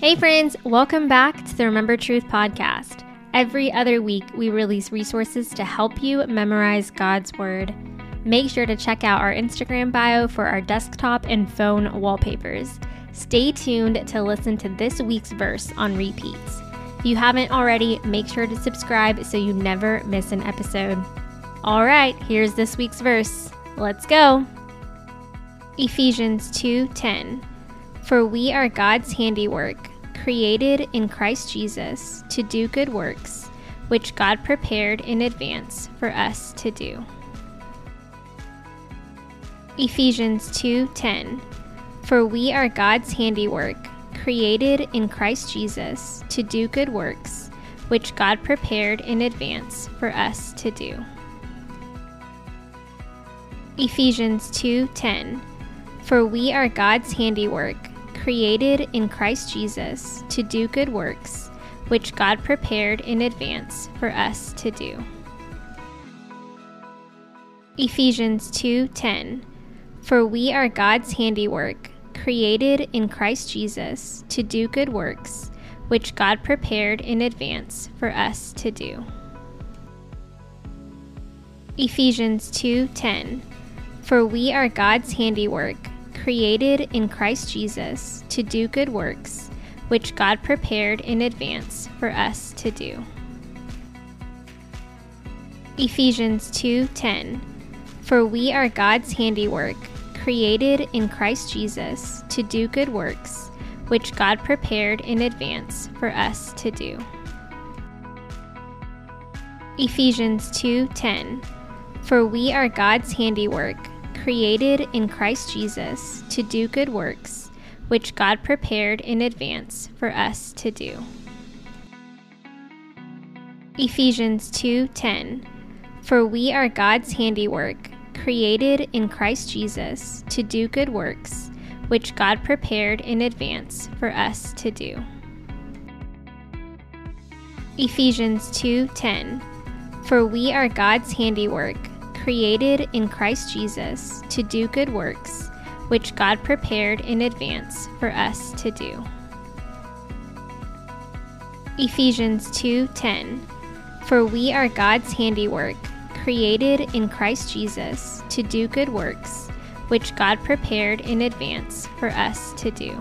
Hey, friends, welcome back to the Remember Truth podcast. Every other week, we release resources to help you memorize God's Word. Make sure to check out our Instagram bio for our desktop and phone wallpapers. Stay tuned to listen to this week's verse on repeats. If you haven't already, make sure to subscribe so you never miss an episode. All right, here's this week's verse. Let's go. Ephesians 2:10 For we are God's handiwork, created in Christ Jesus to do good works, which God prepared in advance for us to do. Ephesians 2:10 For we are God's handiwork, created in Christ Jesus to do good works, which God prepared in advance for us to do. Ephesians 2:10 For we are God's handiwork, created in Christ Jesus to do good works, which God prepared in advance for us to do. Ephesians 2:10 For we are God's handiwork, created in Christ Jesus to do good works, which God prepared in advance for us to do. Ephesians 2:10 For we are God's handiwork, created in Christ Jesus to do good works, which God prepared in advance for us to do. Ephesians 2:10 For we are God's handiwork, created in Christ Jesus to do good works, which God prepared in advance for us to do. Ephesians 2:10 For we are God's handiwork, created in Christ Jesus to do good works, which God prepared in advance for us to do. Ephesians 2:10 For we are God's handiwork, created in Christ Jesus to do good works, which God prepared in advance for us to do. Ephesians 2:10 For we are God's handiwork, created in Christ Jesus to do good works, which God prepared in advance for us to do. Ephesians 2:10 For we are God's handiwork, created in Christ Jesus to do good works, which God prepared in advance for us to do.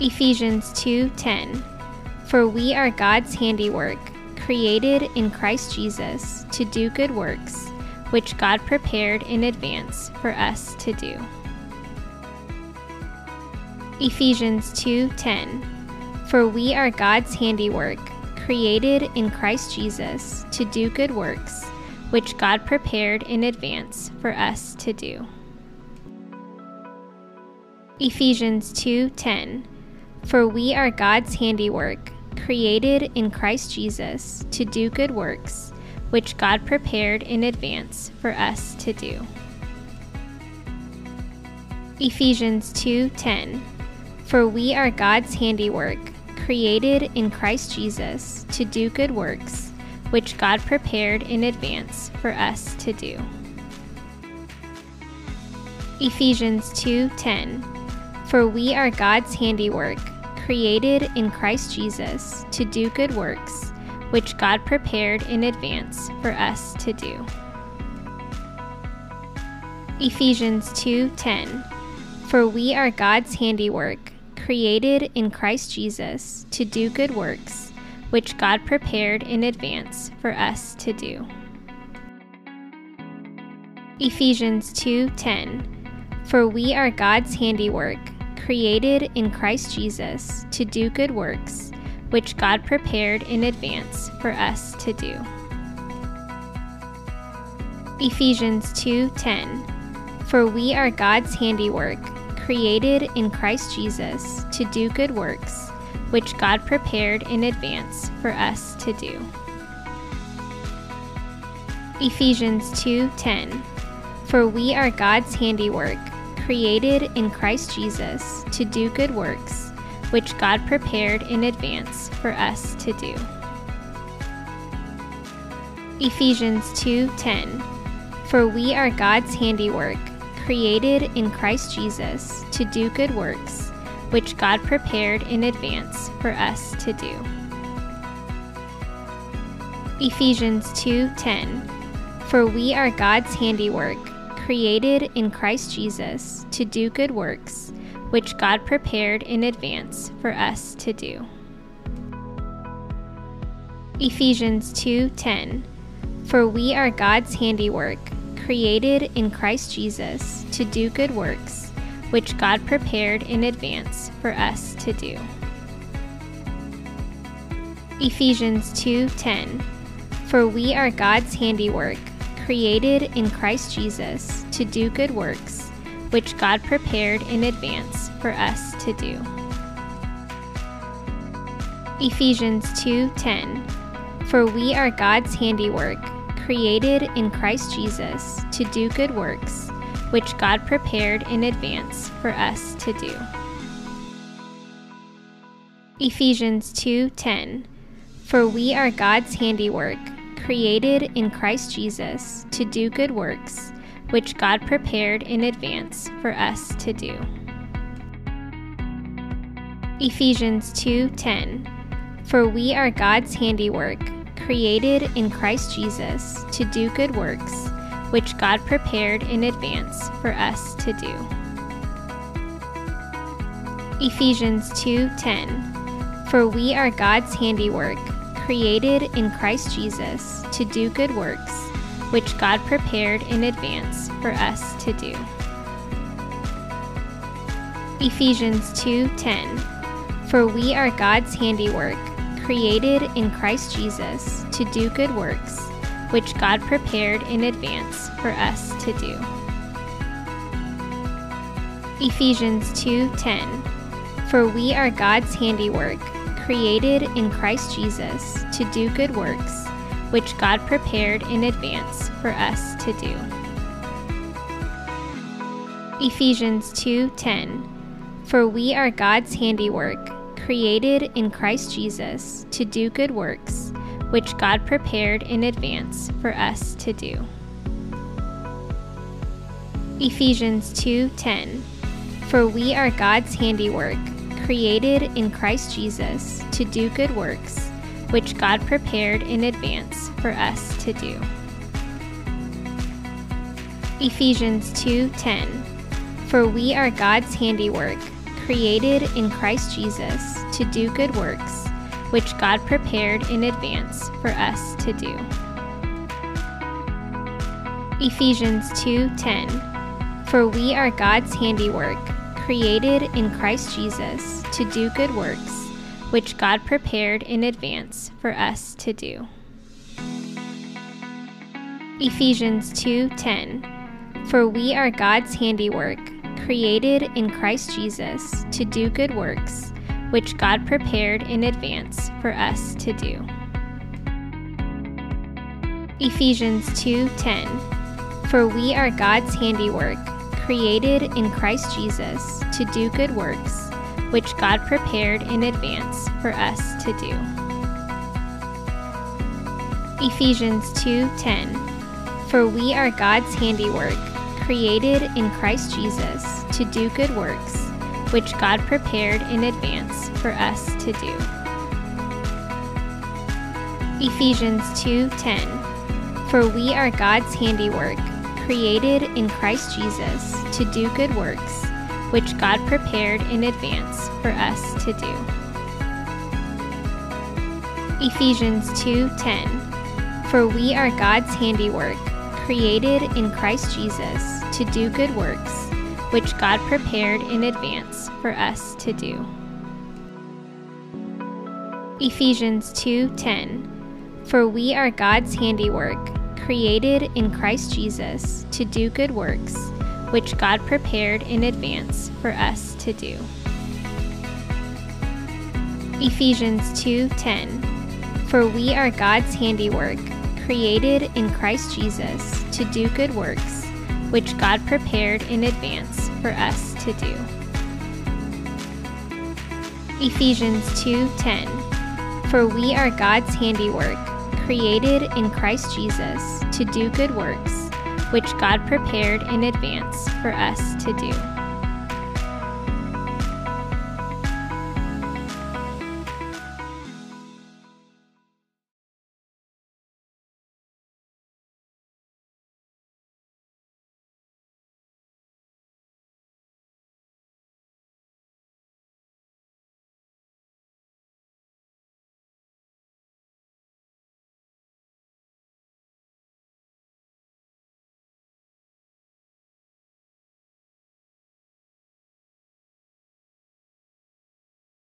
Ephesians 2:10 For we are God's handiwork, created in Christ Jesus to do good works, which God prepared in advance for us to do. Ephesians 2:10 For we are God's handiwork, created in Christ Jesus to do good works, which God prepared in advance for us to do. Ephesians 2:10 For we are God's handiwork, created in Christ Jesus to do good works, which God prepared in advance for us to do. Ephesians 2:10 For we are God's handiwork, created in Christ Jesus to do good works, which God prepared in advance for us to do. Ephesians 2:10 For we are God's handiwork, created in Christ Jesus to do good works, which God prepared in advance for us to do. Ephesians 2:10 For we are God's handiwork, created in Christ Jesus to do good works, which God prepared in advance for us to do. Ephesians 2:10 For we are God's handiwork, created in Christ Jesus to do good works, which God prepared in advance for us to do. Ephesians 2:10 For we are God's handiwork, created in Christ Jesus to do good works, which God prepared in advance for us to do. Ephesians 2:10 For we are God's handiwork, created in Christ Jesus to do good works, which God prepared in advance for us to do. Ephesians 2:10 For we are God's handiwork, created in Christ Jesus to do good works, which God prepared in advance for us to do. Ephesians 2:10 For we are God's handiwork, created in Christ Jesus to do good works, which God prepared in advance for us to do. Ephesians 2:10 For we are God's handiwork, created in Christ Jesus to do good works, which God prepared in advance for us to do. Ephesians 2:10 For we are God's handiwork, created in Christ Jesus to do good works, which God prepared in advance for us to do. Ephesians 2:10 For we are God's handiwork, created in Christ Jesus to do good works, which God prepared in advance for us to do. Ephesians 2:10 For we are God's handiwork, created in Christ Jesus to do good works, which God prepared in advance for us to do. Ephesians 2:10 For we are God's handiwork, created in Christ Jesus to do good works, which God prepared in advance for us to do. Ephesians 2:10 For we are God's handiwork, created in Christ Jesus to do good works, which God prepared in advance for us to do. Ephesians 2:10 For we are God's handiwork, created in Christ Jesus to do good works, which God prepared in advance for us to do. Ephesians 2:10 For we are God's handiwork, created in Christ Jesus to do good works, which God prepared in advance for us to do. Ephesians 2:10 For we are God's handiwork, created in Christ Jesus to do good works, which God prepared in advance for us to do. Ephesians 2:10 For we are God's handiwork, created in Christ Jesus to do good works, which God prepared in advance for us to do. Ephesians 2:10 For we are God's handiwork, created in Christ Jesus to do good works, which God prepared in advance for us to do. Ephesians 2:10 For we are God's handiwork, created in Christ Jesus to do good works, which God prepared in advance for us to do. Ephesians 2:10 For we are God's handiwork, created in Christ Jesus to do good works, which God prepared in advance for us to do. Ephesians 2:10 For we are God's handiwork, created in Christ Jesus to do good works, which God prepared in advance for us to do. Ephesians 2:10 For we are God's handiwork, created in Christ Jesus to do good works, which God prepared in advance for us to do. Ephesians 2:10 For we are God's handiwork, created in Christ Jesus to do good works, which God prepared in advance for us to do. Ephesians 2:10 For we are God's handiwork, created in Christ Jesus to do good works, which God prepared in advance for us to do. Ephesians 2:10 For we are God's handiwork, created in Christ Jesus to do good works, which God prepared in advance for us to do. Ephesians 2:10 For we are God's handiwork, created in Christ Jesus to do good works, which God prepared in advance for us to do. Ephesians 2:10 For we are God's handiwork, created in Christ Jesus to do good works, which God prepared in advance for us to do.